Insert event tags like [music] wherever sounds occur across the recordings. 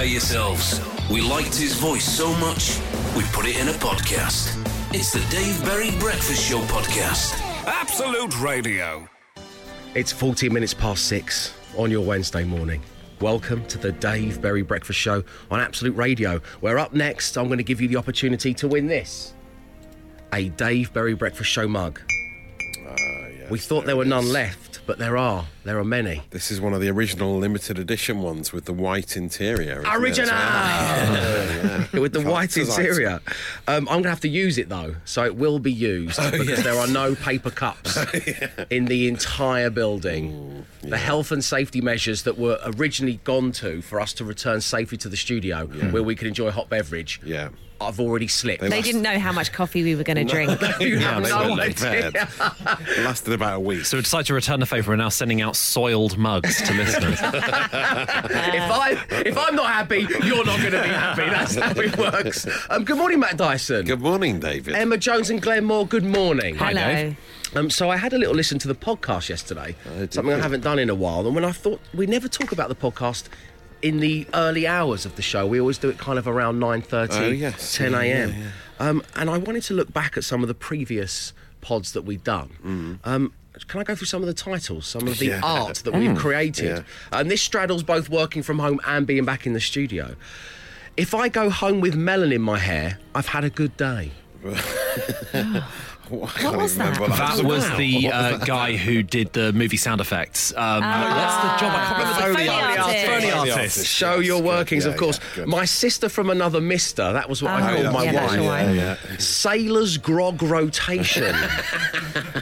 prepare yourselves. We liked his voice so much, we put it in a podcast. It's the Dave Berry Breakfast Show podcast. Absolute Radio. It's 14 minutes past six on your Wednesday morning. Welcome to the Dave Berry Breakfast Show on Absolute Radio, where up next I'm going to give you the opportunity to win this a Dave Berry Breakfast Show mug. Ah, we thought there were none left, but there are. There are many. This is one of the original limited edition ones with the white interior. isn't it? Original! Yeah. [laughs] With the white interior. Um, I'm going to have to use it though, so it will be used Oh, because there are no paper cups [laughs] in the entire building. The health and safety measures that were originally gone to for us to return safely to the studio where we could enjoy hot beverage, Yeah. I've already slipped. They They didn't know how much coffee we were going [laughs] to drink. You Yeah, have they no weren't idea. prepared. It lasted about a week. So we decided to return the favour. We're now sending out soiled mugs to listeners. [laughs] if I if I'm not happy, you're not going to be happy. That's how it works. Um, good morning, Matt Dyson. Good morning, David. Emma Jones and Glenn Moore. Good morning. Hello. Dave. Um, so I had a little listen to the podcast yesterday, did something I haven't done in a while. And when I thought we never talk about the podcast in the early hours of the show, we always do it kind of around 9.30, Oh, yes. 10 a.m. yeah, yeah. Um, and I wanted to look back at some of the previous pods that we've done. Mm. Um, can I go through some of the titles, some of the Yeah. art that we've mm. created? Yeah. And this straddles both working from home and being back in the studio. If I go home with melon in my hair, I've had a good day. [laughs] [laughs] What, was even remember that? That was about. the What uh, guy who did the movie sound effects. Um, what's the job? I can't remember. Foley Foley artist. artist. Foley Foley artist. Show yes, your workings, Yeah, of course. yeah, my sister from another mister, that was what I Oh, called yeah, my yeah, wife. Yeah, yeah. Sailor's grog rotation. [laughs]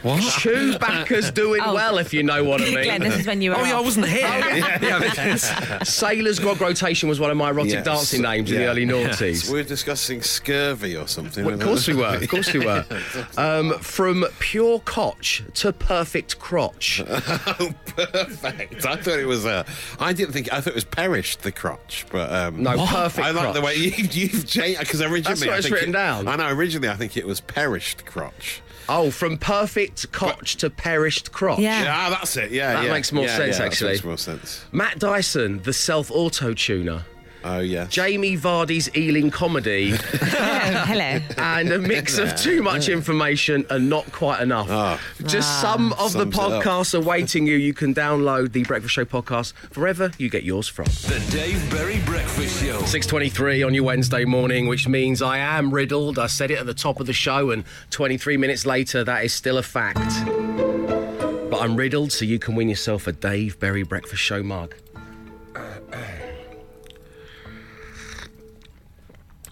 What? Chewbacca's doing Oh. well, if you know what I [laughs] mean. Glenn, this is when you were Oh yeah, I wasn't here. yeah, yeah, Sailor's grog rotation was one of my erotic Yes. dancing names in the early noughties. We were discussing scurvy or something. Of course we were. Of course we were. [laughs] Um, from pure cotch to perfect crotch. [laughs] oh, perfect. I thought it was. Uh, I didn't think. I thought it was perished the crotch, but um, No, perfect I like the way you, [laughs] you've changed because originally That's what I it's written it- down. I know. Originally, I think it was perished crotch. Oh, from perfect cotch to perished crotch. Yeah. Yeah, that's it. Yeah, That yeah. makes more Yeah, sense, yeah, that actually. Makes more sense. Matt Dyson, the self auto tuner. Oh yeah. Jamie Vardy's Ealing comedy. [laughs] [laughs] Hello. and a mix of too much information and not quite enough. Ah. Just some of the Sums it up. podcasts awaiting you. You can download the Breakfast Show podcast wherever you get yours from. The Dave Berry Breakfast Show. 6.23 on your Wednesday morning, which means I am riddled. I said it at the top of the show, and 23 minutes later, that is still a fact. But I'm riddled, so you can win yourself a Dave Berry Breakfast Show mug.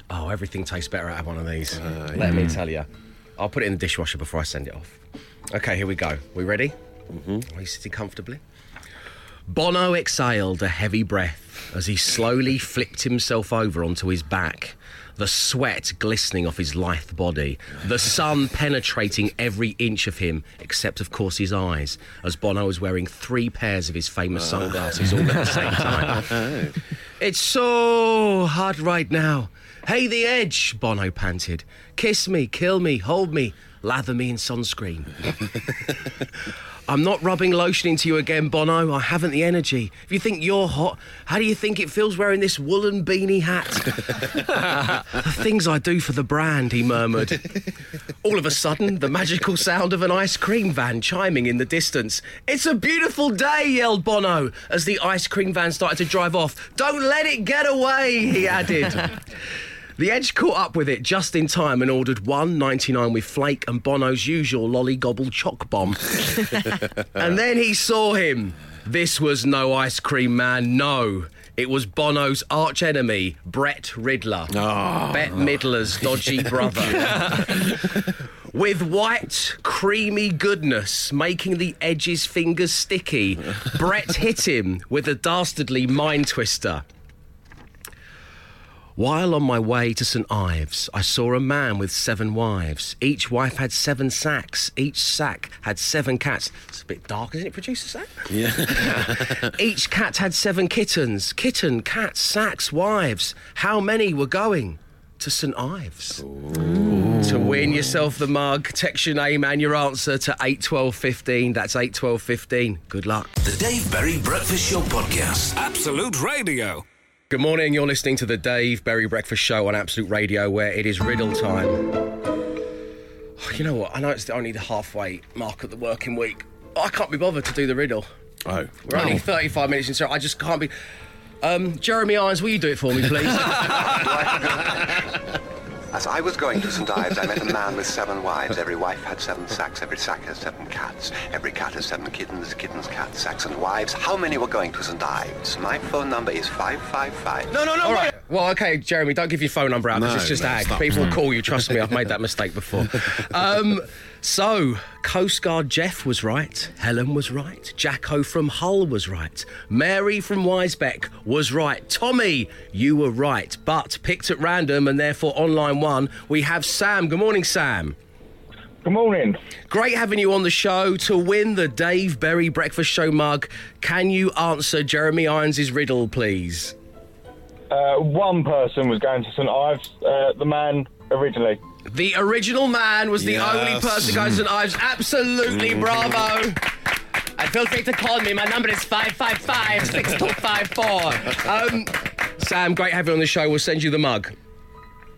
Oh, everything tastes better out of one of these. Let me tell you. I'll put it in the dishwasher before I send it off. Okay, here we go. We ready? Mm-hmm. Are you sitting comfortably? Bono exhaled a heavy breath as he slowly flipped himself over onto his back, the sweat glistening off his lithe body, the sun penetrating every inch of him, except, of course, his eyes, as Bono was wearing three pairs of his famous sunglasses all at the same time. [laughs] It's so hot right now. Hey, the edge, Bono panted. Kiss me, kill me, hold me, lather me in sunscreen. [laughs] I'm not rubbing lotion into you again, Bono. I haven't the energy. If you think you're hot, how do you think it feels wearing this woolen beanie hat? [laughs] the things I do for the brand, he murmured. All of a sudden, the magical sound of an ice cream van chiming in the distance. It's a beautiful day, yelled Bono as the ice cream van started to drive off. Don't let it get away, he added. The Edge caught up with it just in time and ordered one ninety nine with flake and Bono's usual lolly gobble choc bomb. [laughs] and then he saw him. This was no ice cream man, no. It was Bono's arch enemy, Brett Riddler. Ah. Bette Midler's dodgy [laughs] brother. [laughs] With white, creamy goodness making the Edge's fingers sticky, Brett hit him with a dastardly mind twister. While on my way to St Ives, I saw a man with seven wives. Each wife had seven sacks. Each sack had seven cats. It's a bit dark, isn't it, producer Sack? Yeah. [laughs] Each cat had seven kittens. Kitten, cats, sacks, wives. How many were going to St Ives? To win yourself the mug, text your name and your answer to 81215. That's 81215. Good luck. The Dave Berry Breakfast Show podcast. Absolute Radio. Good morning. You're listening to the Dave Berry Breakfast Show on Absolute Radio, where it is riddle time. Oh, you know what? I know it's only the halfway mark of the working week. I can't be bothered to do the riddle. Oh, We're only 35 minutes into it. I just can't be. Um, Jeremy Irons, will you do it for me, please? [laughs] [laughs] As I was going to St. Ives, I met a man with seven wives. Every wife had seven sacks. Every sack has seven cats. Every cat has seven kittens. Kittens, cats, sacks, and wives. How many were going to St. Ives? My phone number is 555. no, no, no. All right. Well, okay, Jeremy, don't give your phone number out because No, it's just no, ag. stop. People will [laughs] call you. Trust me, I've made that mistake before. Um, so, Coast Guard Jeff was right. Helen was right. Jacko from Hull was right. Mary from Wisebeck was right. Tommy, you were right. But picked at random and therefore on line one, we have Sam. Good morning, Sam. Good morning. Great having you on the show. To win the Dave Berry Breakfast Show mug, can you answer Jeremy Irons' riddle, please? Uh, one person was going to St Ives, uh, the man originally. The original man was the Yes. only person going to St Ives. Absolutely, bravo. And feel free to call me. My number is 555 6254. Um, Sam, great having you on the show. We'll send you the mug.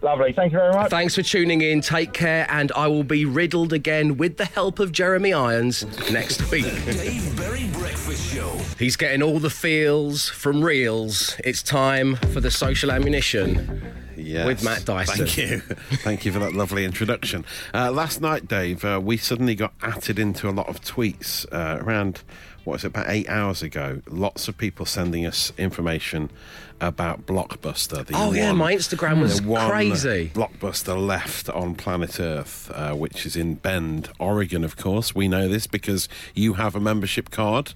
Lovely. Thank you very much. Thanks for tuning in. Take care, and I will be riddled again with the help of Jeremy Irons next week. Dave Berry Breakfast Show. He's getting all the feels from reels. It's time for the social ammunition. Yes. With Matt Dyson. Thank you. [laughs] Thank you for that lovely introduction. Uh, last night, Dave, uh, we suddenly got added into a lot of tweets uh, around, what was it, about eight hours ago. Lots of people sending us information about Blockbuster. The Oh, yeah, my Instagram was crazy. Blockbuster left on planet Earth, uh, which is in Bend, Oregon, of course. We know this because you have a membership card.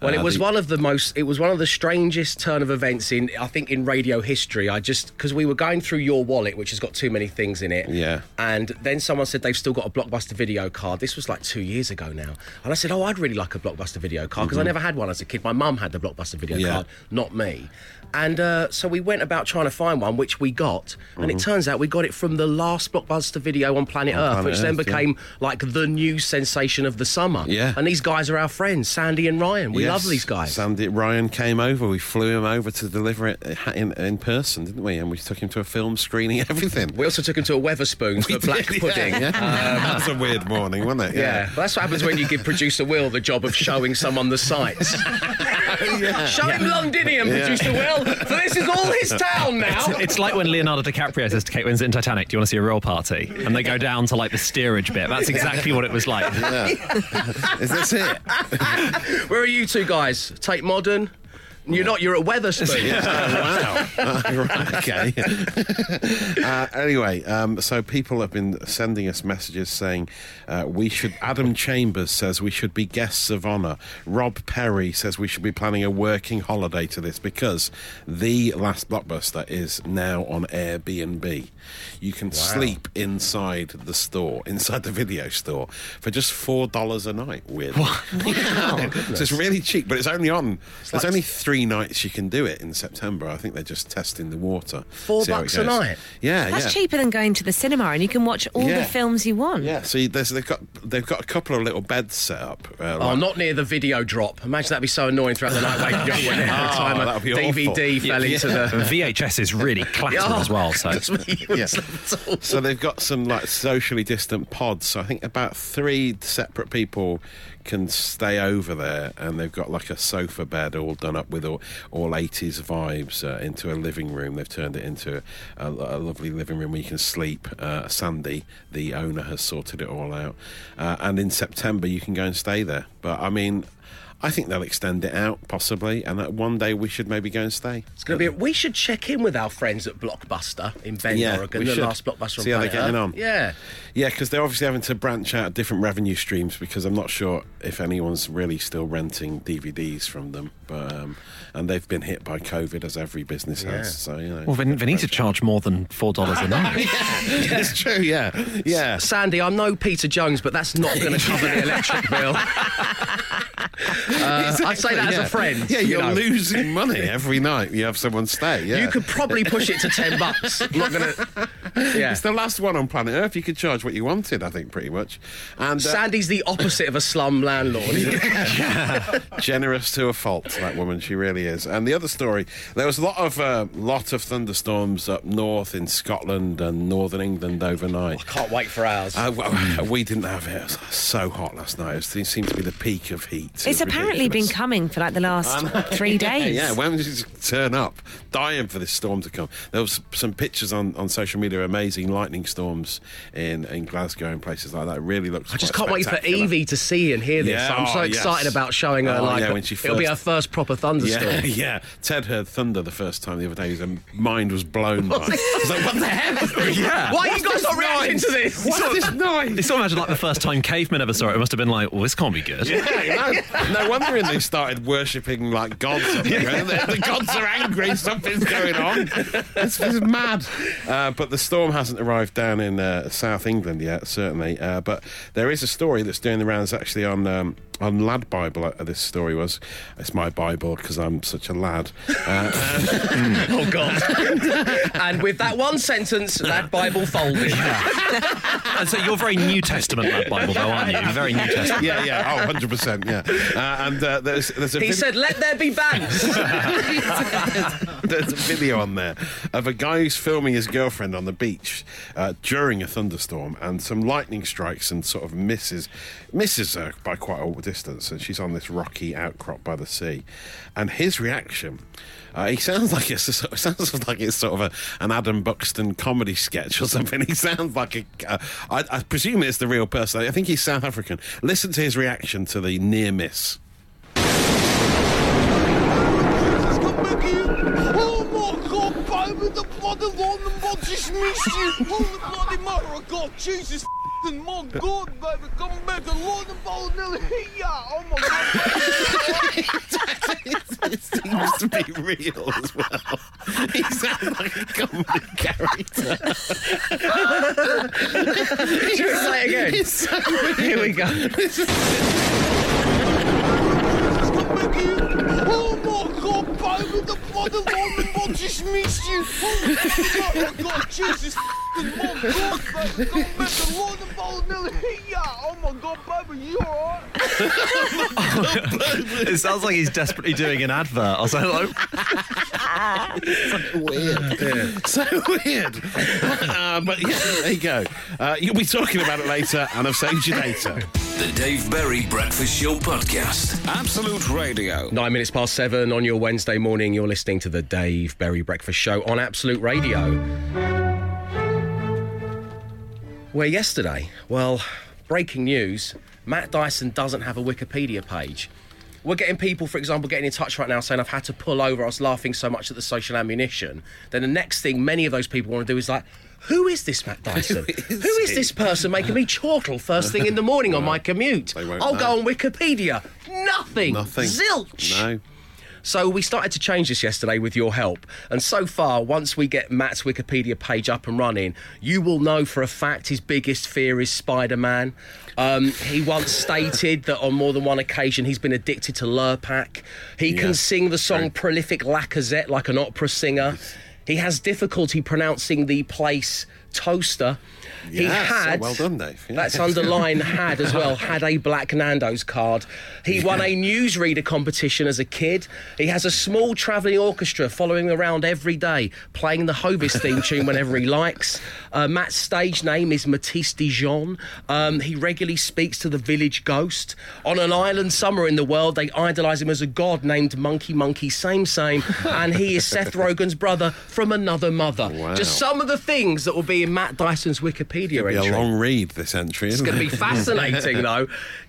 Well, it Uh, was the- one of the most. It was one of the strangest turn of events in, I think, in radio history. I just because we were going through your wallet, which has got too many things in it. Yeah. And then someone said they've still got a blockbuster video card. This was like two years ago now, and I said, "Oh, I'd really like a blockbuster video card because I never had one as a kid. My mum had the blockbuster video Mm-hmm. Yeah. card, not me." And uh, so we went about trying to find one, which we got, and it turns out we got it from the last blockbuster video on Planet Mm-hmm. On Earth, Planet which then Earth, yeah. became like the new sensation of the summer. Yeah. And these guys are our friends, Sandy and Ryan. We Yes, love these guys. Sandy Ryan came over. We flew him over to deliver it uh, in, in person, didn't we? And we took him to a film screening, [laughs] everything. We also took him to a Wetherspoons for black Yeah, pudding. [laughs] Yeah, That's a weird morning, wasn't it? Yeah, well, that's what happens when you give producer Will the job of showing someone the sights. [laughs] Show him Londinium, producer Will, for this is all his town now. It's like when Leonardo DiCaprio says to Kate Winslet in Titanic, "Do you want to see a real party?" And they go down to like the steerage bit. That's exactly what it was like. [laughs] Is this it? Where are you two guys? Tate Modern? You're not, you're at Wetherspoons. [laughs] wow. [laughs] Right, okay. [laughs] uh, anyway, um, so people have been sending us messages saying uh, we should. Adam Chambers says we should be guests of honour. Rob Perry says we should be planning a working holiday to this because the last blockbuster is now on Airbnb. You can sleep inside the store, inside the video store, for just four dollars a night. Weird. Wow. so it's really cheap, but it's only on. there's only three nights you can do it in September. I think they're just testing the water. Four see bucks a night? Yeah, That's yeah. cheaper than going to the cinema, and you can watch all Yeah. the films you want. Yeah, so you- there's, they've got they've got a couple of little beds set up. Uh, Oh, like- not near the video drop. Imagine that'd be so annoying throughout the night waking up [laughs] when every Oh, a that'd be DVD awful. fell Yeah. into the. VHS is really clatter Oh, as well. So [laughs] goodness me, you Yeah. slept at all. So they've got some like socially distant pods. So I think about three separate people can stay over there, and they've got like a sofa bed all done up with all, all 80s vibes uh, into a living room. They've turned it into a, a lovely living room where you can sleep. Uh, Sandy, the owner, has sorted it all out, uh, and in September you can go and stay there. But I mean. I think they'll extend it out, possibly, and that one day we should maybe go and stay. It's gonna be. We should check in with our friends at Blockbuster in Bend, Yeah, Oregon. we The should. last Blockbuster. on See how they're getting on. Yeah. Yeah, because they're obviously having to branch out different revenue streams because I'm not sure if anyone's really still renting DVDs from them. But um, and they've been hit by COVID as every business Yeah. has. So you know, well, they, they need to charge more than four dollars a night. [laughs] it's true. Yeah, yeah. Sandy, I'm no Peter Jones, but that's not going to cover the electric bill. [laughs] Uh, [laughs] I say that as a friend. Yeah, you you're know. losing money every night. You have someone stay. Yeah. You could probably push it to ten bucks. I'm [laughs] not gonna. Yeah. It's the last one on planet Earth. You could charge what you wanted, I think, pretty much. And uh, Sandy's the opposite of a slum landlord. [laughs] generous to a fault, that woman. She really is. And the other story, there was a lot of uh, lot of thunderstorms up north in Scotland and northern England overnight. I can't wait for ours. Uh, we didn't have it. It was so hot last night. It seemed to be the peak of heat. It It's was apparently been coming for like the last [laughs] three days. Yeah, when did it turn up? Dying for this storm to come. There was some pictures on, on social media, amazing lightning storms in, in Glasgow and places like that. It really looks. I just can't wait for. Evie to see and hear this. Yeah, I'm so oh, excited yes. about showing her Oh, like yeah, when she it'll be first- her first proper thunderstorm. Yeah, [laughs] yeah. Ted heard thunder the first time the other day. His um, mind was blown by. [laughs] He's like, "What the hell?" Yeah. Why are you guys not reacting to this? What's this noise? You sort imagine like the first time cavemen ever saw it. It must have been like, well, this can't be good. Yeah, [laughs] no, wonder they started worshipping like gods. The, the gods are angry. Something's going on. This is mad. Uh, but the storm hasn't arrived down in uh, South England yet, certainly. Uh, but there is a story that's doing the rounds actually on um, on Lad Bible. Uh, this story was. It's my Bible because I'm such a lad. Uh, [laughs] Oh God! [laughs] and with that one sentence, Lad Bible folded. [laughs] And so you're very New Testament lad Bible, though, aren't you? You're very New Testament. yeah, yeah, oh, 100 percent, yeah. Uh, and uh, there's there's a He vid- said, "Let there be bands." There's a video on there of a guy who's filming his girlfriend on the beach uh, during a thunderstorm, and some lightning strikes and sort of misses misses her by quite a distance, and she's on this rocky outcrop by the sea. And his reaction, uh, he sounds like it's [laughs] a, sounds like it's sort of a, an Adam Buxton comedy sketch or something. [laughs] He sounds like a. Uh, I, I presume it's the real person. I think he's South African. Listen to his reaction to the near miss. Jesus f***ing my God, baby, come back. The London ball nearly hit. Oh my god. it seems to be real as well. He sounds like a comedy character. Should we say it again? It's so Here we go. Oh my god, baby, the bloody London ball just missed you. Oh Holy mother of God, Jesus f***ing God, baby, come back. The London ball nearly hit ya. Oh my god, baby, you alright? It sounds like he's desperately doing an advert or something. [laughs] Like, weird. [laughs] So weird. Uh, but yeah, there you go. Uh, you'll be talking about it later, and I've saved you later. The Dave Berry Breakfast Show Podcast. Absolute Radio. Nine minutes past seven on your Wednesday morning. You're listening to the Dave Berry Breakfast Show on Absolute Radio. Where yesterday? Well, breaking news Matt Dyson doesn't have a Wikipedia page. We're getting people, for example, getting in touch right now saying, I've had to pull over. I was laughing so much at the social ammunition. Then the next thing many of those people want to do is like, who is this Matt Dyson? Who is Who is this person making me chortle first thing in the morning on [laughs] my commute? I'll know. go on Wikipedia. Nothing. Nothing. Zilch. No. So we started to change this yesterday with your help. And so far, once we get Matt's Wikipedia page up and running, you will know for a fact his biggest fear is Spider Man. Um, he once stated that on more than one occasion he's been addicted to Lurpak. He Yeah. can sing the song Prolific Lacazette like an opera singer. He has difficulty pronouncing the place toaster. he Yes, oh, had. well done, Dave. Yeah. That's underlined [laughs] had as well. Had a Black Nando's card. He won a newsreader competition as a kid. He has a small travelling orchestra following around every day, playing the Hovis [laughs] theme tune whenever he likes. Uh, Matt's stage name is Matisse Dijon. Um, he regularly speaks to the village ghost. On an island somewhere in the world, they idolise him as a god named Monkey Monkey Same Same. and he is [laughs] Seth Rogen's brother from another mother. Wow. Just some of the things that will be in Matt Dyson's Wikipedia Be a entry. long read, this entry, It's isn't going to be [laughs] fascinating, though.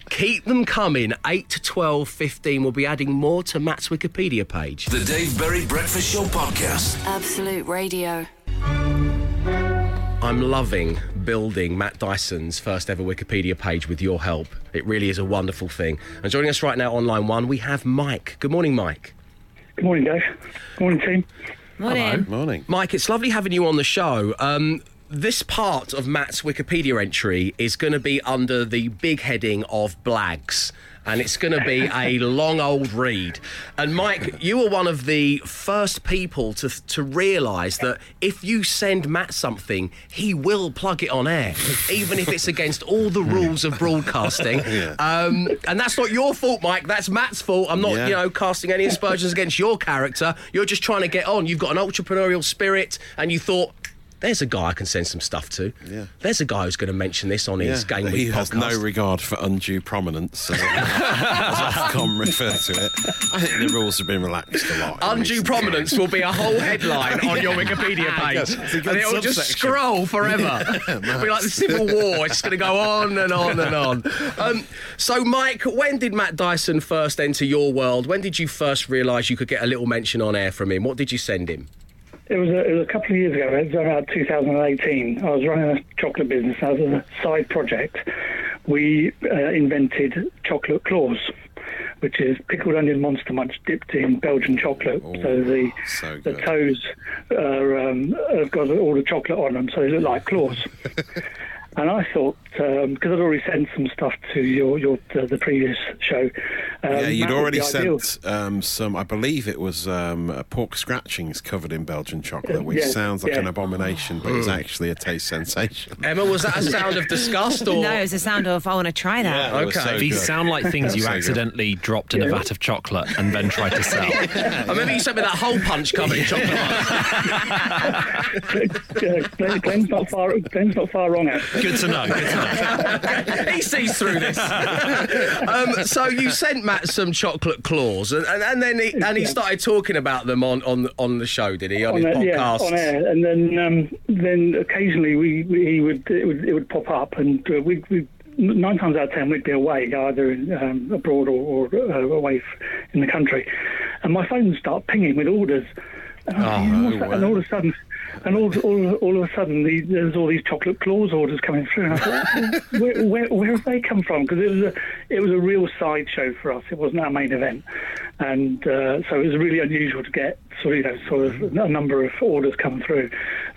Keep them coming. 8 to 12, 15. We'll be adding more to Matt's Wikipedia page. The Dave Berry Breakfast Show Podcast. Absolute Radio. I'm loving building Matt Dyson's first ever Wikipedia page with your help. It really is a wonderful thing. And joining us right now on line one, we have Mike. Good morning, Mike. Good morning, Dave. Good morning, team. Morning. Morning. Mike, it's lovely having you on the show. Um, this part of Matt's Wikipedia entry is going to be under the big heading of blags. And it's going to be a [laughs] long old read. And Mike, you were one of the first people to to realise that if you send Matt something, he will plug it on air, even if it's against all the rules of broadcasting. [laughs] um, and that's not your fault, Mike. That's Matt's fault. I'm not, Yeah. you know, casting any aspersions against your character. You're just trying to get on. You've got an entrepreneurial spirit, and you thought. There's a guy I can send some stuff to. Yeah. There's a guy who's going to mention this on his Yeah, Game that Week he has podcast. no regard for undue prominence, as [laughs] Ofcom refer to it. I think the rules have been relaxed a lot. Undue recent prominence will be a whole headline on your Wikipedia [laughs] page. Good. It's a good and it'll just scroll [laughs] forever. It'll be like the Civil War. It's going to go on and on and on. Um, so, Mike, when did Matt Dyson first enter your world? When did you first realise you could get a little mention on air from him? What did you send him? It was, a, it was a couple of years ago. It was about 2018. I was running a chocolate business as a side project. We uh, invented chocolate claws, which is pickled onion monster munch dipped in Belgian chocolate. so the so the toes are, um, have got all the chocolate on them, so they look like claws. [laughs] and I thought because I'd already sent some stuff to your your uh, the previous show. Um, Yeah, you'd already sent um, some. I believe it was um, uh, pork scratchings covered in Belgian chocolate, which Yeah, sounds like yeah. an abomination, but Mm. is actually a taste sensation. Emma, was that a [laughs] sound of disgust or? No, It was a sound of I want to try that. Yeah, Okay. so These good. sound like [laughs] things you So good. accidentally dropped in a vat of chocolate and then tried to sell. [laughs] I remember you sent me that whole punch covered in chocolate. Glenn- Glenn's not far. Glenn's not far wrong. Actually. Good to know. Good to know. [laughs] he sees through this. [laughs] um, so you sent Matt some chocolate claws, and, and, and then he, and he started talking about them on, on on the show, did he? On, his air, yeah, podcast. on air, and then um, then occasionally we, we he would it, would it would pop up, and uh, we we nine times out of ten we'd be away, either in, um, abroad or, or uh, away f- in the country, and my phone would start pinging with orders, and, I was thinking, what's that? and all of a sudden. And all, all, all of a sudden, the, there's all these chocolate claws orders coming through. And I thought, [laughs] where, where, where have they come from? Because it was a it was a real sideshow for us. It wasn't our main event, and uh, so it was really unusual to get sort of you know sort of a number of orders come through.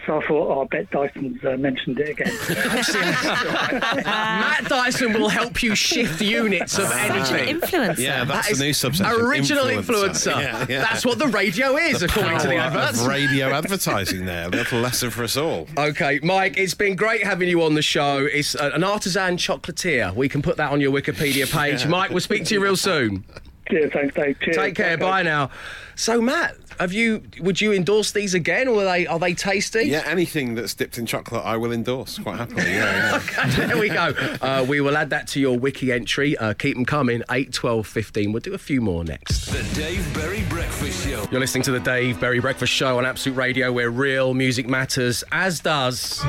So I thought, oh, I bet Dyson's uh, mentioned it again. [laughs] Matt Dyson will help you shift units of anything. Influencer. Yeah, that's That is the new subsection. Original influencer. Yeah, yeah. That's what the radio is, according to the Power adverts. of radio advertising there. A little lesson for us all. Okay, Mike, it's been great having you on the show. It's uh, an artisan chocolatier. We can put that on your Wikipedia page. Mike, we'll speak to you real soon. Yeah, thanks, Dave. Cheers. Take care. Okay. Bye now. So, Matt, have you? Would you endorse these again, or are they are they tasty? Yeah, anything that's dipped in chocolate, I will endorse quite happily. Yeah, yeah. [laughs] there we go. Uh, we will add that to your wiki entry. Uh, keep them coming. 8, 12, 15. We'll do a few more next. The Dave Berry Breakfast You're listening to the Dave Berry Breakfast Show on Absolute Radio, where real music matters, as does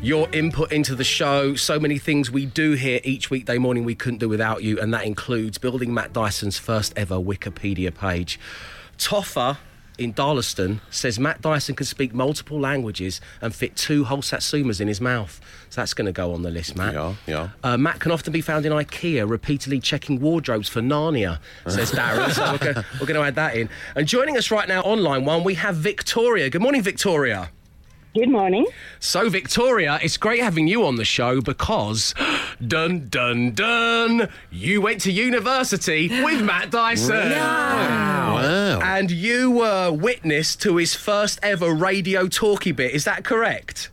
your input into the show. So many things we do here each weekday morning we couldn't do without you, and that includes building Matt Dyson's first ever Wikipedia page. Toffer in Darlaston says Matt Dyson can speak multiple languages and fit two whole satsumas in his mouth. So that's going to go on the list, Matt. Yeah, yeah. Uh, Matt can often be found in IKEA, repeatedly checking wardrobes for Narnia, says [laughs] Darren. so we're going to add that in. And joining us right now online one, we have Victoria. Good morning, Victoria. Good morning. So, Victoria, it's great having you on the show because, [gasps] dun dun dun, you went to university with Matt Dyson. Wow. And you were witness to his first ever radio talkie bit. Is that correct?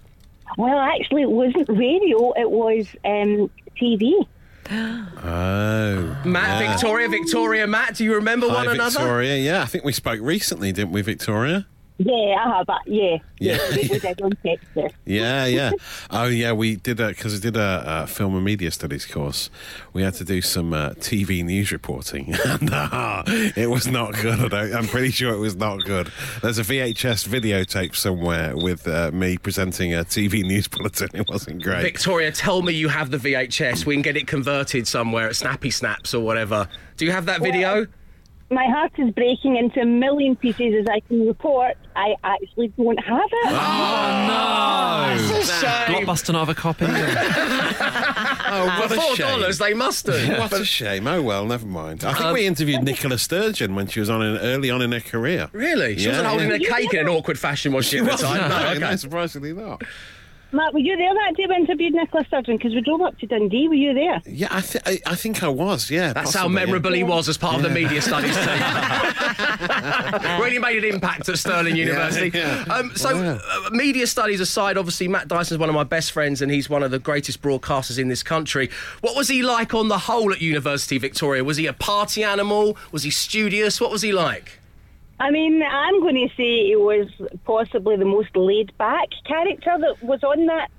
Well, actually, it wasn't radio, it was um, TV. Oh. Matt, yeah. Victoria, Victoria, Matt, do you remember Hi, one another? Victoria. Yeah, I think we spoke recently, didn't we, Victoria? Yeah, I have. Uh, yeah, Yeah. we, we did on Texas. Yeah, yeah. Oh, yeah. We did a because we did a, a film and media studies course. We had to do some uh, TV news reporting, [laughs] and uh, it was not good. I don't, I'm pretty sure it was not good. There's a VHS videotape somewhere with uh, me presenting a TV news [laughs] bulletin. It wasn't great. Victoria, tell me you have the VHS. We can get it converted somewhere at Snappy Snaps or whatever. Do you have that video? My heart is breaking into a million pieces as I can report. I actually don't have it. Oh, no. It's a shame. Blockbuster not have a copy. [laughs] oh, what For a four shame. dollars, they must do. What a shame. Oh well, never mind. I think Um, we interviewed Nicola Sturgeon when she was on in, early on in her career. Really? She Yeah, wasn't holding yeah. a cake in an awkward fashion, was she, at the time? No, No, no, surprisingly not. Matt, were you there that day we interviewed Nicola Sturgeon? Because we drove up to Dundee. Were you there? Yeah, I, th- I, I think I was. Yeah, That's how possibly, yeah. memorable he was as part of the media studies [laughs] team. [laughs] really made an impact at Stirling University. yeah. Um, so, uh, media studies aside, obviously Matt Dyson's one of my best friends, and he's one of the greatest broadcasters in this country. What was he like on the whole at University Victoria? Was he a party animal? Was he studious? What was he like? I mean, I'm going to say he was possibly the most laid back character that was on that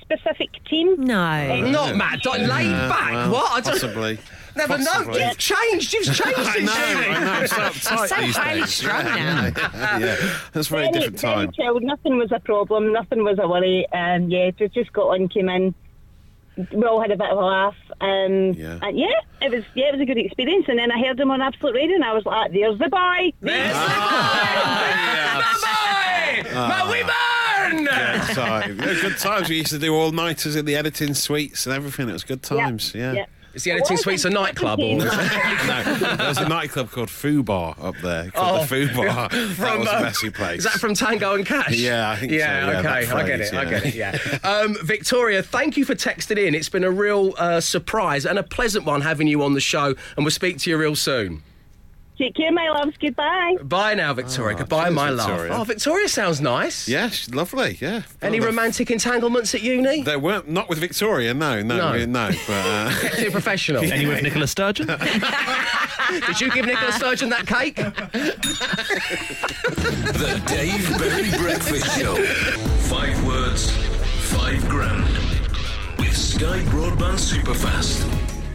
specific team. No. Not Matt, Dy- laid Yeah, back. well, what? I don't- Possibly. Never know. Possibly. You've changed. You've changed [laughs] I since know, uni. I know. I'm [laughs] so uptight so these highly days. strung yeah, now. Yeah, [laughs] yeah. That's a very Very, different very time. chilled. Nothing was a problem. Nothing was a worry. And yeah, it just Scotland came in. We all had a bit of a laugh. Um, Yeah. And yeah, it was yeah, it was a good experience. And then I heard him on Absolute Radio, and I was like, "There's the boy." There's the [laughs] boy! My women! Good time. Yeah, good times. We used to do all nighters in the editing suites and everything. It was good times. Yeah. yeah. Is the editing suites a nightclub or? no, there's a nightclub called Foo Bar up there. Called Oh, the Foo Bar. [laughs] that was a uh, messy place. Is that from Tango and Cash? Yeah, I think so, yeah, yeah, okay, that I get phrase, it. I get it. Yeah. um, Victoria, thank you for texting in. It's been a real uh, surprise and a pleasant one having you on the show, and we'll speak to you real soon. Take care, my loves. Goodbye. Bye now, Victoria. Oh, Goodbye, cheers, my Victoria. love. Oh, Victoria sounds nice. Yeah, she's lovely. Yeah. Any Well, romantic entanglements at uni? There weren't not with Victoria. No, no, No. no. no but, uh, [laughs] Kept it professional. Any with Nicola Sturgeon? [laughs] Did you give Nicola Sturgeon that cake? The Dave Berry Breakfast Show. Five words, five grand. With Sky Broadband Superfast.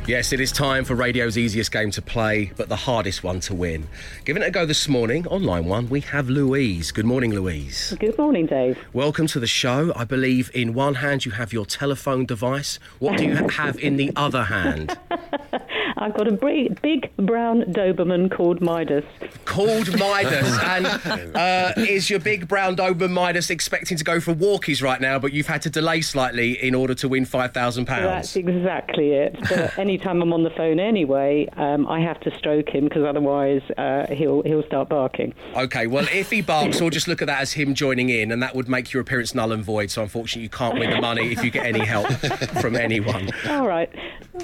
Yes, it is time for radio's easiest game to play, but the hardest one to win. Giving it a go this morning on line one, we have Louise. Good morning, Louise. Good morning, Dave. Welcome to the show. I believe in one hand you have your telephone device. What do you have in the other hand? [laughs] I've got a big, big brown Doberman called Midas. Called Midas. [laughs] And uh, is your big brown Doberman Midas expecting to go for walkies right now, but you've had to delay slightly in order to win £5,000? That's exactly it. But [laughs] anytime I'm on the phone anyway, um, I have to stroke him because otherwise uh, he'll he'll start barking. Okay, well, if he barks, we'll just look at that as him joining in, and that would make your appearance null and void. So, unfortunately, you can't win the money if you get any help [laughs] from anyone. All right.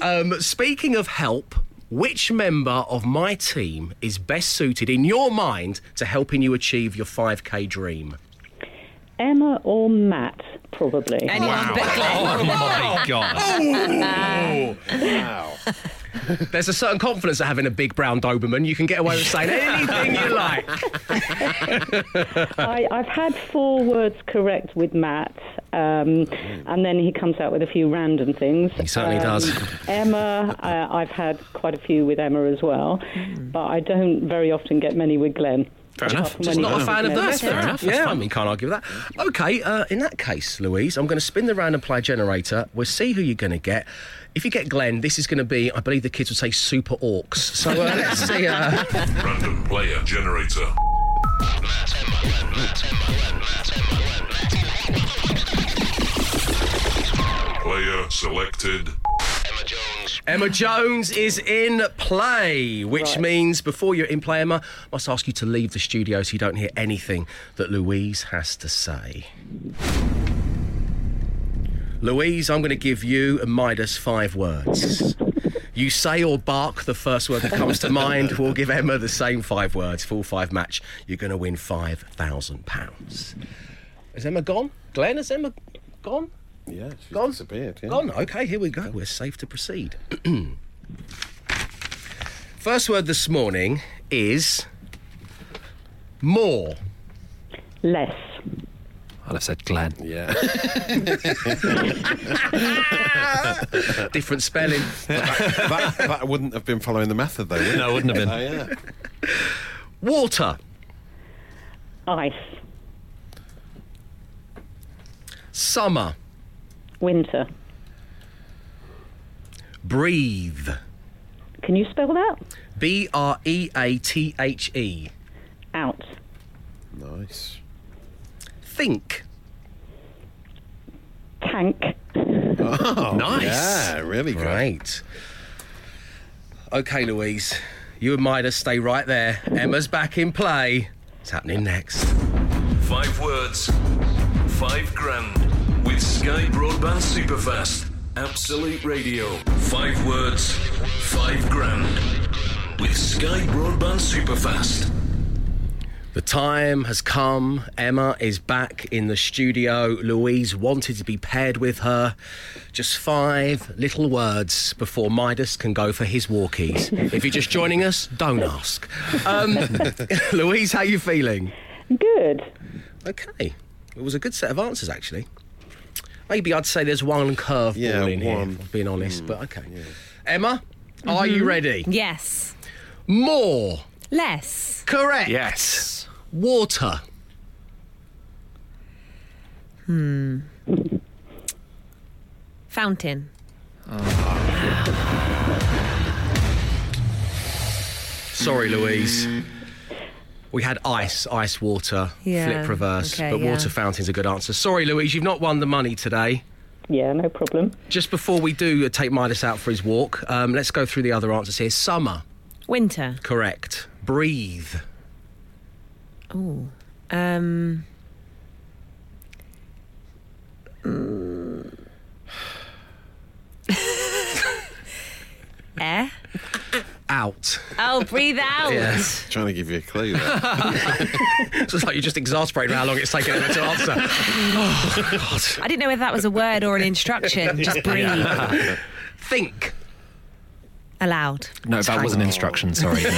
Um, speaking of help, which member of my team is best suited, in your mind, to helping you achieve your 5k dream? Emma or Matt, probably. Anyone but Oh my [laughs] god. wow. [laughs] There's a certain confidence of having a big brown Doberman. You can get away with saying [laughs] anything you like. I, I've had four words correct with Matt, um, and then he comes out with a few random things. He certainly does. Emma, [laughs] uh, I've had quite a few with Emma as well, but I don't very often get many with Glenn. Fair enough. Just not a fan of in. that. fair enough, that's Yeah, I fine. mean, can't argue with that. Okay, uh, in that case, Louise, I'm going to spin the random play generator. We'll see who you're going to get. If you get Glenn, this is going to be, I believe the kids would say super orcs. So uh, let's see. Uh, Random player generator. Player selected. Emma Jones. Emma Jones is in play, which Right. means before you're in play, Emma, I must ask you to leave the studio so you don't hear anything that Louise has to say. Louise, I'm going to give you and Midas five words. You say or bark the first word that comes to mind. [laughs] We'll give Emma the same five words. Full five match. You're going to win five thousand pounds. Is Emma gone? Glenn, is Emma gone? Yeah, she's Gone? disappeared. Yeah. Gone. Okay, here we go. We're safe to proceed. [clears throat] First word this morning is more. Less. I'd have said Glenn. Yeah. [laughs] Different spelling. that, that wouldn't have been following the method, though, would it? No, it wouldn't have Oh, been. yeah. Water. Ice. Summer. Winter. Breathe. Can you spell that? B R E A T H E. Out. Nice. Think. Tank. Oh, [laughs] Nice. Yeah, really good. Great. Okay, Louise. You and Midas stay right there. Emma's back in play. It's happening next. Five words, five grand. with Sky Broadband Superfast. Absolute Radio. Five words, five grand. With Sky Broadband Superfast. The time has come. Emma is back in the studio. Louise wanted to be paired with her. Just five little words before Midas can go for his walkies. [laughs] if you're just joining us, don't ask. Um, [laughs] [laughs] Louise, how you feeling? Good. Okay. It was a good set of answers, actually. Maybe I'd say there's one curveball Yeah, in here, one. if I'm being honest, but okay. Emma, are you ready? Yes. More. Less. Correct. Yes. Water. Hmm. Fountain. Sorry, Louise. We had ice, ice water, Yeah, flip reverse, okay, but yeah. water fountain's a good answer. Sorry, Louise, you've not won the money today. Yeah, no problem. Just before we do uh, take Midas out for his walk, um, let's go through the other answers here. Summer, Winter. correct. Breathe, Oh. Um. mm. [laughs] Air. out. Oh, breathe out. Yes. [laughs] Trying to give you a clue there. [laughs] it's like you're just exasperated how long it's taken Emma to answer. oh, God. I didn't know whether that was a word or an instruction. Just breathe. Think. Aloud. No, that was an instruction. Sorry. No.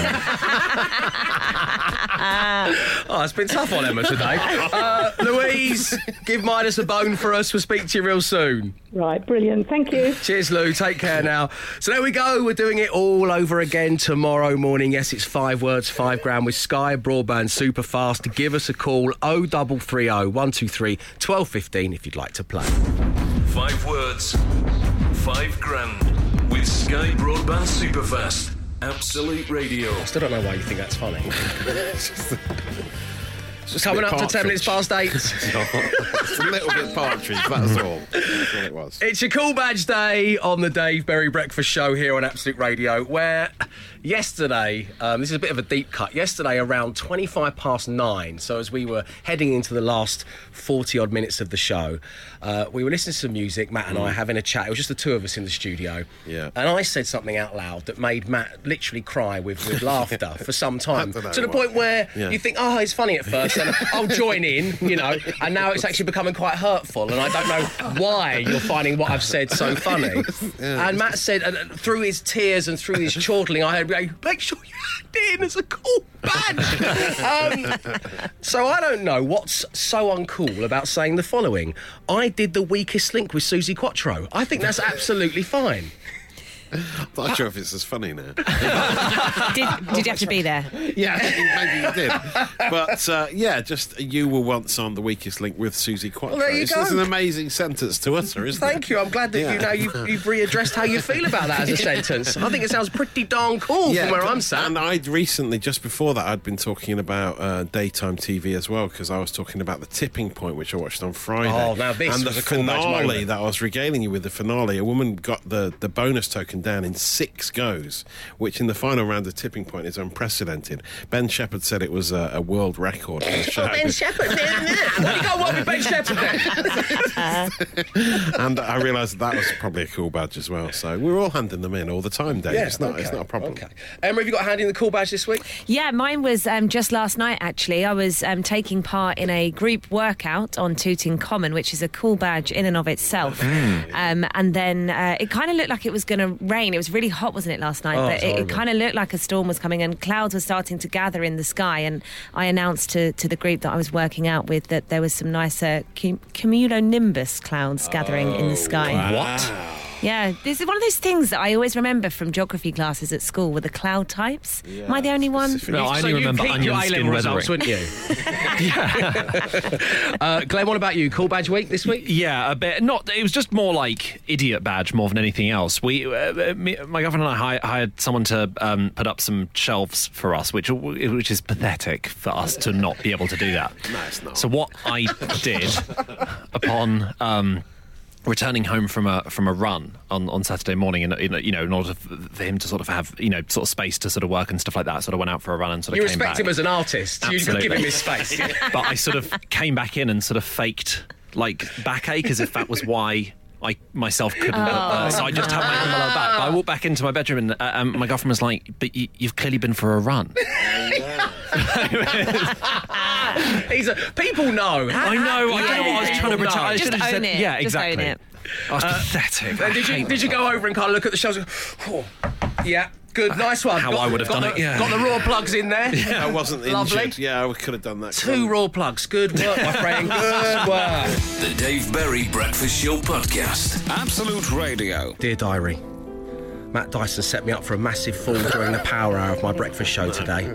Oh, it's been tough on Emma today. [laughs] Uh, Louise, give Midas a bone for us. We'll speak to you real soon. Right, brilliant. Thank you. Cheers, Lou. Take care now. So there we go. We're doing it all over again tomorrow morning. Yes, it's five words, five grand with Sky Broadband Super Fast. Give us a call 0330 123 1215 if you'd like to play. Five words, five grand. With Sky Broadband Superfast. Absolute Radio. I still don't know why you think that's funny. [laughs] Just Coming up bit to 10 minutes past eight. [laughs] It's a little bit partridge, that's all. That's all it was. It's your cool badge day on the Dave Berry Breakfast Show here on Absolute Radio, where yesterday, um, this is a bit of a deep cut, yesterday around 25 past nine, so as we were heading into the last 40 odd minutes of the show, uh, we were listening to some music, Matt and I Mm. having a chat. It was just the two of us in the studio. Yeah. And I said something out loud that made Matt literally cry with, with [laughs] laughter for some time. To the what. point where Yeah. you think, oh, it's funny at first, and [laughs] I'll join in, you know, and now it's actually becoming quite hurtful, and I don't know why you're finding what I've said so funny. [laughs] And Matt said, and through his tears and through his chortling, I heard, "Hey, make sure you it in as a cool badge. um, so I don't know what's so uncool about saying the following. I did the weakest link with Suzi Quatro. I think that's absolutely fine. I'm not sure if it's as funny now. [laughs] Did, did you have to be there? Yeah, maybe you did. But uh, yeah, just you were once on the weakest link with Suzi Quatro. Well, there you it's, go. it's an amazing sentence to utter, isn't it? Thank it? you. I'm glad that you Yeah. know you've, you've readdressed how you feel about that as a [laughs] sentence. I think it sounds pretty darn cool from where I'm sat. And I'd recently, just before that, I'd been talking about uh, daytime TV as well because I was talking about the tipping point, which I watched on Friday. Oh, now this and was the a cool badge finale moment. that I was regaling you with the finale. A woman got the the bonus token down in six goes, which in the final round of tipping point is unprecedented. Ben Shephard said it was a, a world record. For the show. [laughs] Oh, Ben Shephard did that. [laughs] What do you got what with Ben Shephard and I realised that, that was probably a cool badge as well. So we're all handing them in all the time, Dave. it's not. It's not a problem. Okay. Emma, have you got a hand in the cool badge this week? Yeah, mine was um, just last night, actually. I was um, taking part in a group workout on Tooting Common, which is a cool badge in and of itself. Um, and then uh, it kind of looked like it was going to rain. It was really hot, wasn't it, last night? Oh, but it, it kind of looked like a storm was coming and clouds were starting to gather in the sky. And I announced to, to the group that I was working out with that there was some nicer cum- cumulonimbus clouds gathering in the oh, sky. What? Yeah, this is one of those things that I always remember from geography classes at school with the cloud types. Am I the only one? No, I so only you remember peaked onion skin A-level results, weathering. wouldn't you? [laughs] [laughs] uh, Glenn, what about you? Cool badge week this week? Yeah, a bit. Not. It was just more like idiot badge more than anything else. We, uh, me, my girlfriend and I hired someone to um, put up some shelves for us, which which is pathetic for us to not be able to do that. No, it's not. So what I did upon. Um, Returning home from a from a run on, on Saturday morning, and you know, in order for him to sort of have you know sort of space to sort of work and stuff like that, sort of went out for a run and sort of You came respect back. him as an artist. You Absolutely. give him his space. [laughs] but I sort of came back in and sort of faked like backache as if that was why. I myself couldn't, uh, so I just had my hand on my back. But I walked back into my bedroom, and uh, um, my girlfriend was like, "But you, you've clearly been for a run." [laughs] He's a, people know. I know. I don't know what I was trying to People pretend. I Just should have own said, it. yeah, Just own exactly. it. I was pathetic. Uh, did you did you go over and kind of look at the shelves? and go, "Oh, yeah, good, nice one. How Got- I would have done the- it, yeah. Got the raw plugs in there. [laughs] Yeah, I wasn't Lovely. injured. Yeah, I could have done that. Two raw plugs. Good work, my [laughs] friend. Good work. The Dave Berry Breakfast Show Podcast. Absolute Radio. Dear diary, Matt Dyson set me up for a massive fall during the power hour of my breakfast show today.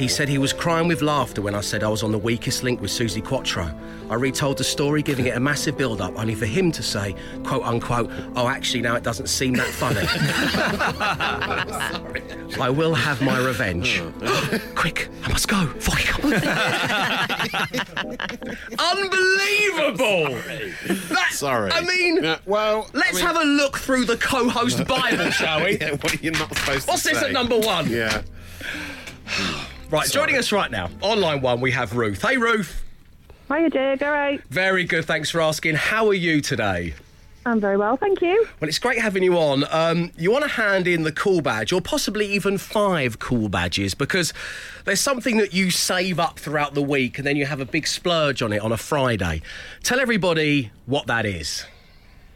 He said he was crying with laughter when I said I was on the weakest link with Suzi Quatro. I retold the story, giving it a massive build up, only for him to say, quote unquote, oh, actually, now it doesn't seem that funny. [laughs] I will have my revenge. [gasps] Quick, I must go. Fucking [laughs] Unbelievable! That- Sorry. I mean, Yeah, well, let's I mean- have a look through the co host Bible, shall we? [laughs] Yeah, what are you not supposed to say? What's to this say? at number one? Yeah. [sighs] Hmm. Right, joining us right now, on line one, we have Ruth. Hey, Ruth. Hiya, Jake. All right. Very good, thanks for asking. How are you today? I'm very well, thank you. Well, it's great having you on. Um, you want to hand in the cool badge, or possibly even five cool badges, because there's something that you save up throughout the week and then you have a big splurge on it on a Friday. Tell everybody what that is.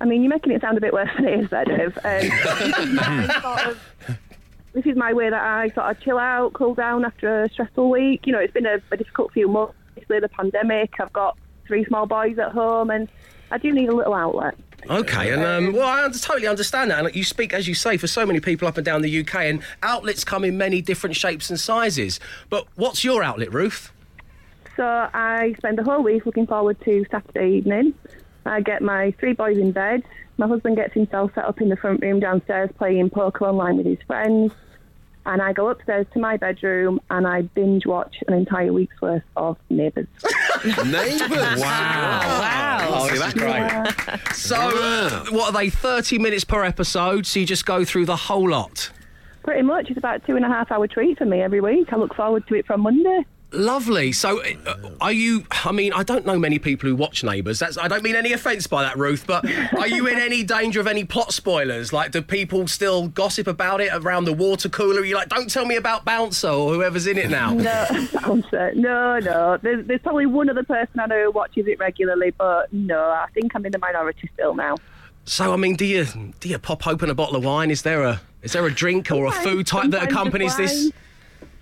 I mean, you're making it sound a bit worse than it is, there, Dave. Um, this, sort of, this is my way that I sort of chill out, cool down after a stressful week. You know, it's been a, a difficult few months. Obviously, the pandemic. I've got three small boys at home, and I do need a little outlet. Okay, and um, well, I totally understand that. And you speak, as you say, for so many people up and down the UK, and outlets come in many different shapes and sizes. But what's your outlet, Ruth? So I spend the whole week looking forward to Saturday evening. I get my three boys in bed. My husband gets himself set up in the front room downstairs playing poker online with his friends. And I go upstairs to my bedroom and I binge watch an entire week's worth of Neighbours. [laughs] Neighbours. Wow. Oh, See, this that's great. So, uh, what are they, 30 minutes per episode? So you just go through the whole lot? Pretty much, it's about a two and a half hour treat for me every week. I look forward to it from Monday. Lovely. So, uh, are you? I mean, I don't know many people who watch Neighbours. That's. I don't mean any offence by that, Ruth. But are you in any danger of any plot spoilers? Like, do people still gossip about it around the water cooler? Are you like, don't tell me about Bouncer or whoever's in it now? No, [laughs] bouncer. no, no. There's, there's probably one other person I know who watches it regularly, but no, I think I'm in the minority still now. So, I mean, do you do you pop open a bottle of wine? Is there a is there a drink or a food type that accompanies this?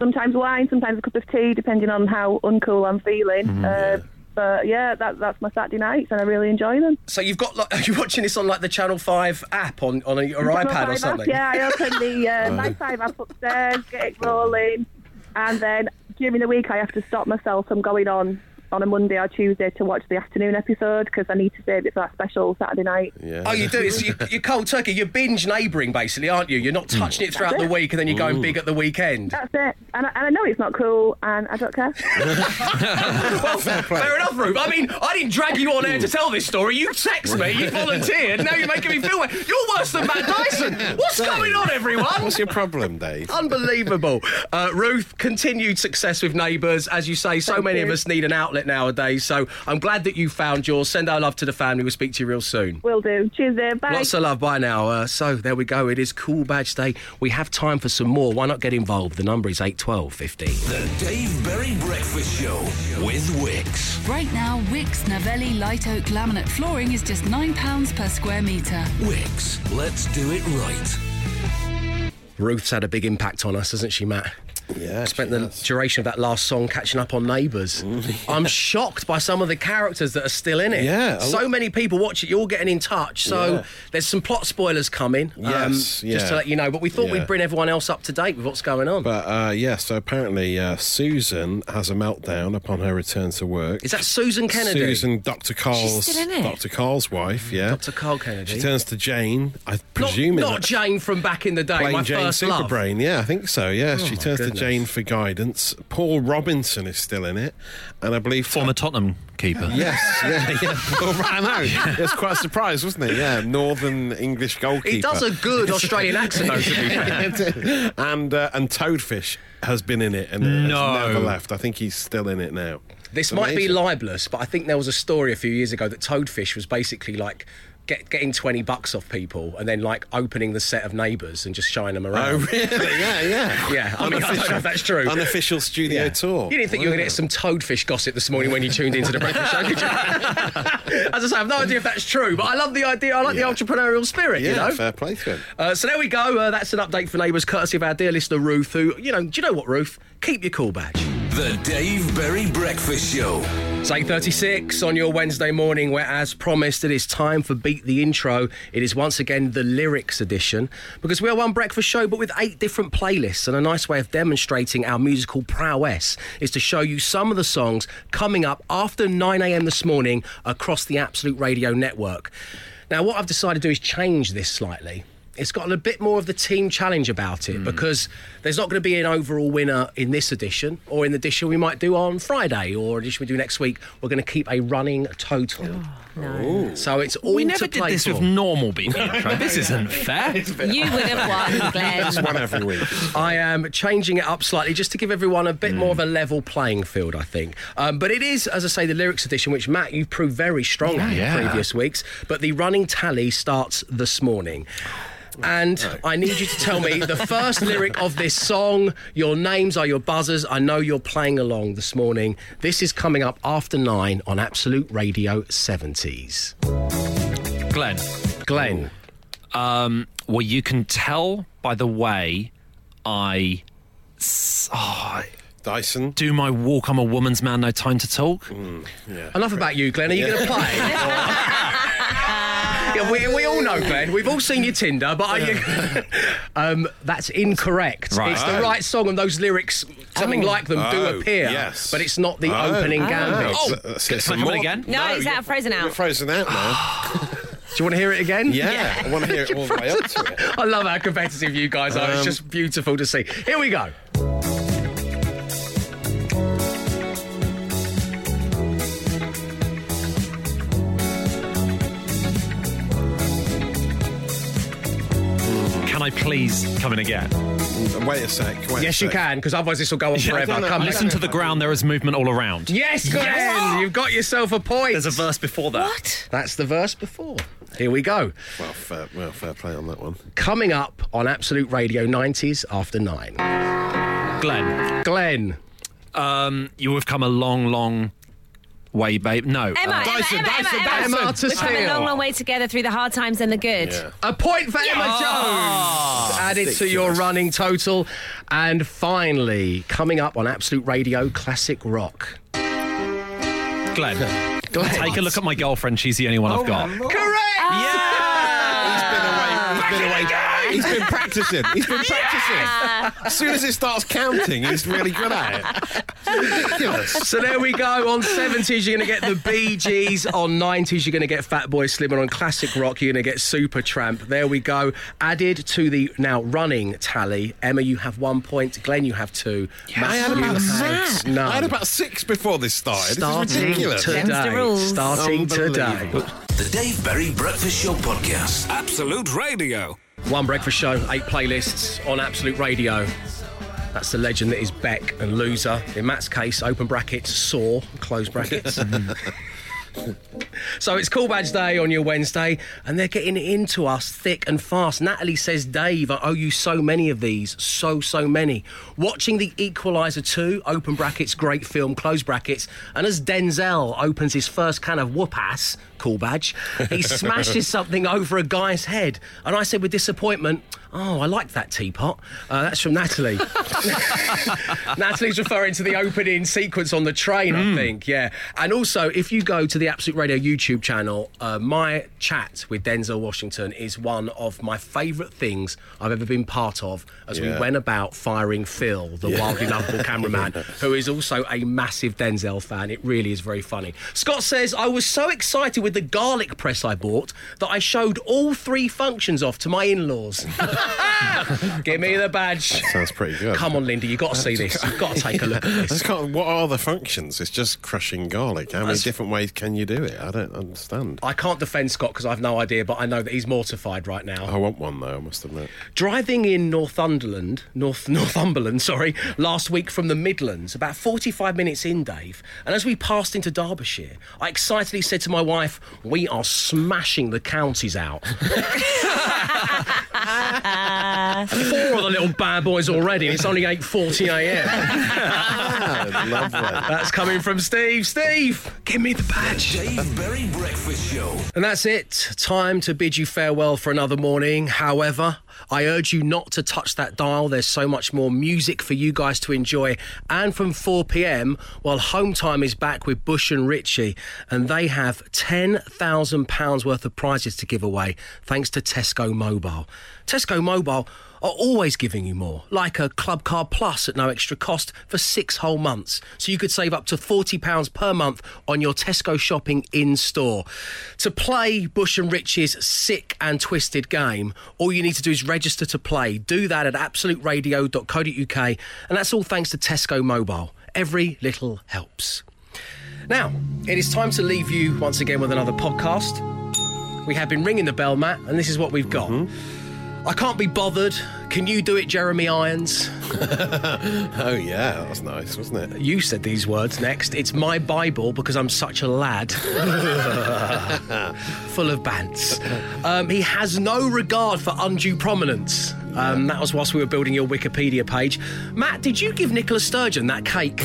Sometimes wine, sometimes a cup of tea, depending on how uncool I'm feeling. Mm-hmm. uh, But yeah, that, that's my Saturday nights, and I really enjoy them. So you've got like, [laughs] are you watching this on like the Channel Five app on on a, your Channel iPad or 5 app, something? yeah, I open the uh, [laughs] my five app upstairs, get it rolling, and then during the week I have to stop myself from going on on a Monday or Tuesday to watch the afternoon episode because I need to save it for that special Saturday night. Yeah. Oh, you do. It's, you, you're cold turkey. You're binge neighbouring, basically, aren't you? You're not touching it throughout That's the week and then you're going big at the weekend. That's it, and I, and I know it's not cool, and I don't care. [laughs] well, fair, enough, Rube. I mean, I didn't drag you on air to tell this story. You text me, you volunteered. Now you're making me feel. bad. You're worse than Matt Dyson. What's going on, everyone? What's your problem, Dave? Unbelievable. Uh, Ruth, continued success with Neighbours. As you say, so Thank many of us need an outlet nowadays. So I'm glad that you found yours. Send our love to the family. We'll speak to you real soon. Will do. Cheers, there. Bye. Lots of love. Bye now. Uh, so there we go. It is Cool Badge Day. We have time for some more. Why not get involved? The number is eight twelve fifty. The Dave Berry Breakfast Show with Wickes. Right now, Wickes Navelli Light Oak Laminate Flooring is just £9 per square metre. Wickes, let's do it right. Ruth's had a big impact on us, hasn't she, Matt? Yeah, Spent the has. duration of that last song catching up on Neighbours. I'm [laughs] shocked by some of the characters that are still in it. Yeah, So lot- many people watch it. You're all getting in touch. So Yeah. there's some plot spoilers coming. um, Yes, Just to let you know. But we thought Yeah. we'd bring everyone else up to date with what's going on. But uh, yeah, so apparently uh, Susan has a meltdown upon her return to work. is that Susan Kennedy? Susan, Dr. Carl's, still in? Dr. Carl's wife, yeah. Dr. Carl Kennedy. She turns to Jane, I presume not Jane from back in the day, Plain my Jane first love. Superbrain, yeah, I think so. Yeah, she turns goodness. to Jane for guidance. Paul Robinson is still in it, and I believe Former Tottenham keeper. Yes, yeah, yeah. [laughs] [laughs] Well, I know. It was quite a surprise, wasn't it? Yeah, Northern English goalkeeper. He does a good [laughs] Australian accent, though, to be fair. and uh, and Toadfish has been in it and has No. never left. I think he's still in it now. This might be libelous, but I think there was a story a few years ago that Toadfish was basically like get, getting 20 bucks off people and then like opening the set of neighbours and just showing them around. Oh, really? Yeah, yeah. [laughs] Yeah, I mean, I don't know if that's true. Unofficial studio Yeah. tour. You didn't think you were going to get some toadfish gossip this morning when you tuned into the breakfast show, did you? [laughs] As I say, I have no idea if that's true, but I love the idea. I like the entrepreneurial spirit, Yeah, you know? fair play to him. Uh, so there we go. Uh, that's an update for neighbours, courtesy of our dear listener Ruth, who, you know, do you know what, Ruth? Keep your cool badge. The Dave Berry Breakfast Show. It's 8.36 on your Wednesday morning, where, as promised, it is time for Beat the Intro. It is once again the lyrics edition, because we are one breakfast show, but with eight different playlists, and a nice way of demonstrating our musical prowess is to show you some of the songs coming up after 9am this morning across the Absolute Radio network. Now, what I've decided to do is change this slightly. It's got a bit more of the team challenge about it because there's not going to be an overall winner in this edition or in the edition we might do on Friday or edition we do next week. We're going to keep a running total. Oh, So it's all we to never did play this for. with normal beat intro. [laughs] This isn't fair. You would have won, Glenn. It's one every week. I am changing it up slightly just to give everyone a bit more of a level playing field, I think. Um, but it is, as I say, the lyrics edition, which Matt, you've proved very strong Yeah. in previous weeks. But the running tally starts this morning. And I need you to tell me the first lyric of this song. Your names are your buzzers. I know you're playing along this morning. This is coming up after nine on Absolute Radio 70s. Glenn. Glenn. Um, well, you can tell by the way I. oh, Dyson. do my walk. I'm a woman's man, no time to talk. Yeah. Enough about you, Glenn. Are you going to play? [laughs] yeah, we, we all know, Glenn. We've all seen your Tinder, but are you... [laughs] um, that's incorrect. Right. It's the Oh. right song, and those lyrics, something like them, do Oh, appear. yes. But it's not the Oh. opening gambit. Oh, Let's- let's get some more. again? No, it's you- out, frozen You're out. frozen out now. [laughs] Do you want to hear it again? Yeah, I want to hear it all the way up to it. [laughs] I love how competitive you guys are. it's Um, just beautiful to see. Here we go. Can I please come in again? Wait a sec. Wait Yes, a you can, because otherwise this will go on forever. no, no, Come, I Listen to the ground. There is movement all around. Yes, Glenn, you've got yourself a point. There's a verse before that. What? That's the verse before. Here we go. Well, fair, well, fair play on that one. Coming up on Absolute Radio 90s after nine. Glenn, Glenn. um, you have come a long, long way, babe. No. Emma, uh, Emma, Dyson, Emma, Dyson, Emma, Dyson. Emma to We've come a long, long way together through the hard times and the good. A point for Emma Jones. Added to your running total. And finally, coming up on Absolute Radio Classic Rock. Glenn, [laughs] Glenn. take a look at my girlfriend. She's the only one I've got. Correct! He's He's been practicing. He's been practicing. As soon as it starts counting, he's really good at it. Ridiculous. So there we go. On 70s, you're going to get the Bee Gees. On 90s, you're going to get Fatboy Slim. And on classic rock, you're going to get Supertramp. There we go. Added to the now running tally. Emma, you have one point. Glenn, you have two. Matt, I had about have six. none. I had about six before this started. Starting this is ridiculous. today. The rules. Starting today. The Dave Berry Breakfast Show Podcast. Absolute Radio. One breakfast show, eight playlists on Absolute Radio. That's the legend that is Beck and Loser. In Matt's case, open brackets, Saw, close brackets. [laughs] so it's Cool Badge Day on your Wednesday, and they're getting into us thick and fast. Natalie says, Dave, I owe you so many of these. So, so many. Watching The Equalizer 2, open brackets, great film, close brackets, and as Denzel opens his first can of whoop ass, Cool Badge, he [laughs] smashes something over a guy's head. And I said with disappointment, Oh, I like that teapot. Uh, that's from Natalie. [laughs] Natalie's referring to the opening sequence on the train, I think. Yeah. And also, if you go to the Absolute Radio YouTube channel, uh, my chat with Denzel Washington is one of my favourite things I've ever been part of as we went about firing Phil, the wildly lovable [laughs] cameraman, who is also a massive Denzel fan. It really is very funny. Scott says, I was so excited with the garlic press I bought that I showed all three functions off to my in laws. [laughs] Give me the badge. Sounds pretty good. Come on, Linda, you've got to see this. You've got to take a look at this. just can't, what are the functions? It's just crushing garlic. How many That's- different ways can can you do it? I don't understand. I can't defend Scott because I've no idea, but I know that he's mortified right now. I want one though. I must admit. Driving in Northumberland, North Northumberland, [laughs] sorry, last week from the Midlands, about 45 minutes in, Dave, and as we passed into Derbyshire, I excitedly said to my wife, "We are smashing the counties out." [laughs] Four of the little bad boys already. and It's only 8:40 a.m. [laughs] Lovely. That's coming from Steve. Steve, give me the badge. Dave Berry Breakfast Show. And that's it. Time to bid you farewell for another morning. However, I urge you not to touch that dial. There's so much more music for you guys to enjoy. And from 4 pm, while home time is back with Bush and Richie, and they have £10,000 worth of prizes to give away thanks to Tesco Mobile. Tesco Mobile are always giving you more, like a Clubcard Plus at no extra cost for six whole months. So you could save up to £40 per month on your Tesco shopping in store. To play Bush and Rich's sick and twisted game, all you need to do is register to play. Do that at absoluteradio.co.uk, and that's all thanks to Tesco Mobile. Every little helps. Now, it is time to leave you once again with another podcast. We have been ringing the bell, Matt, and this is what we've got. Mm-hmm. I can't be bothered. Can you do it, Jeremy Irons? [laughs] oh yeah, that was nice, wasn't it? You said these words next. It's my Bible because I'm such a lad. [laughs] Full of bants. Um, he has no regard for undue prominence. Um, that was whilst we were building your Wikipedia page. Matt, did you give Nicola Sturgeon that cake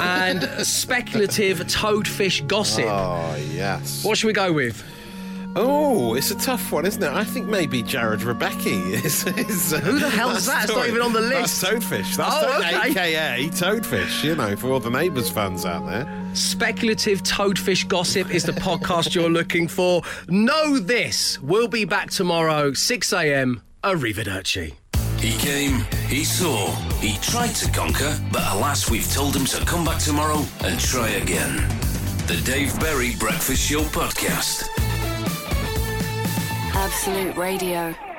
and [laughs] speculative toadfish gossip? Oh yes. What should we go with? Oh, it's a tough one, isn't it? I think maybe Jarrod Rebecchi is. is uh, Who the hell's that? It's not even on the list. That's Toadfish. That's Oh, Toad- okay. AKA Toadfish, you know, for all the Neighbours fans out there. Speculative Toadfish Gossip is the podcast you're looking for. Know this. We'll be back tomorrow, 6 a.m. Arrivederci. He came, he saw, he tried to conquer, but alas, we've told him to come back tomorrow and try again. The Dave Berry Breakfast Show Podcast. Absolute Radio.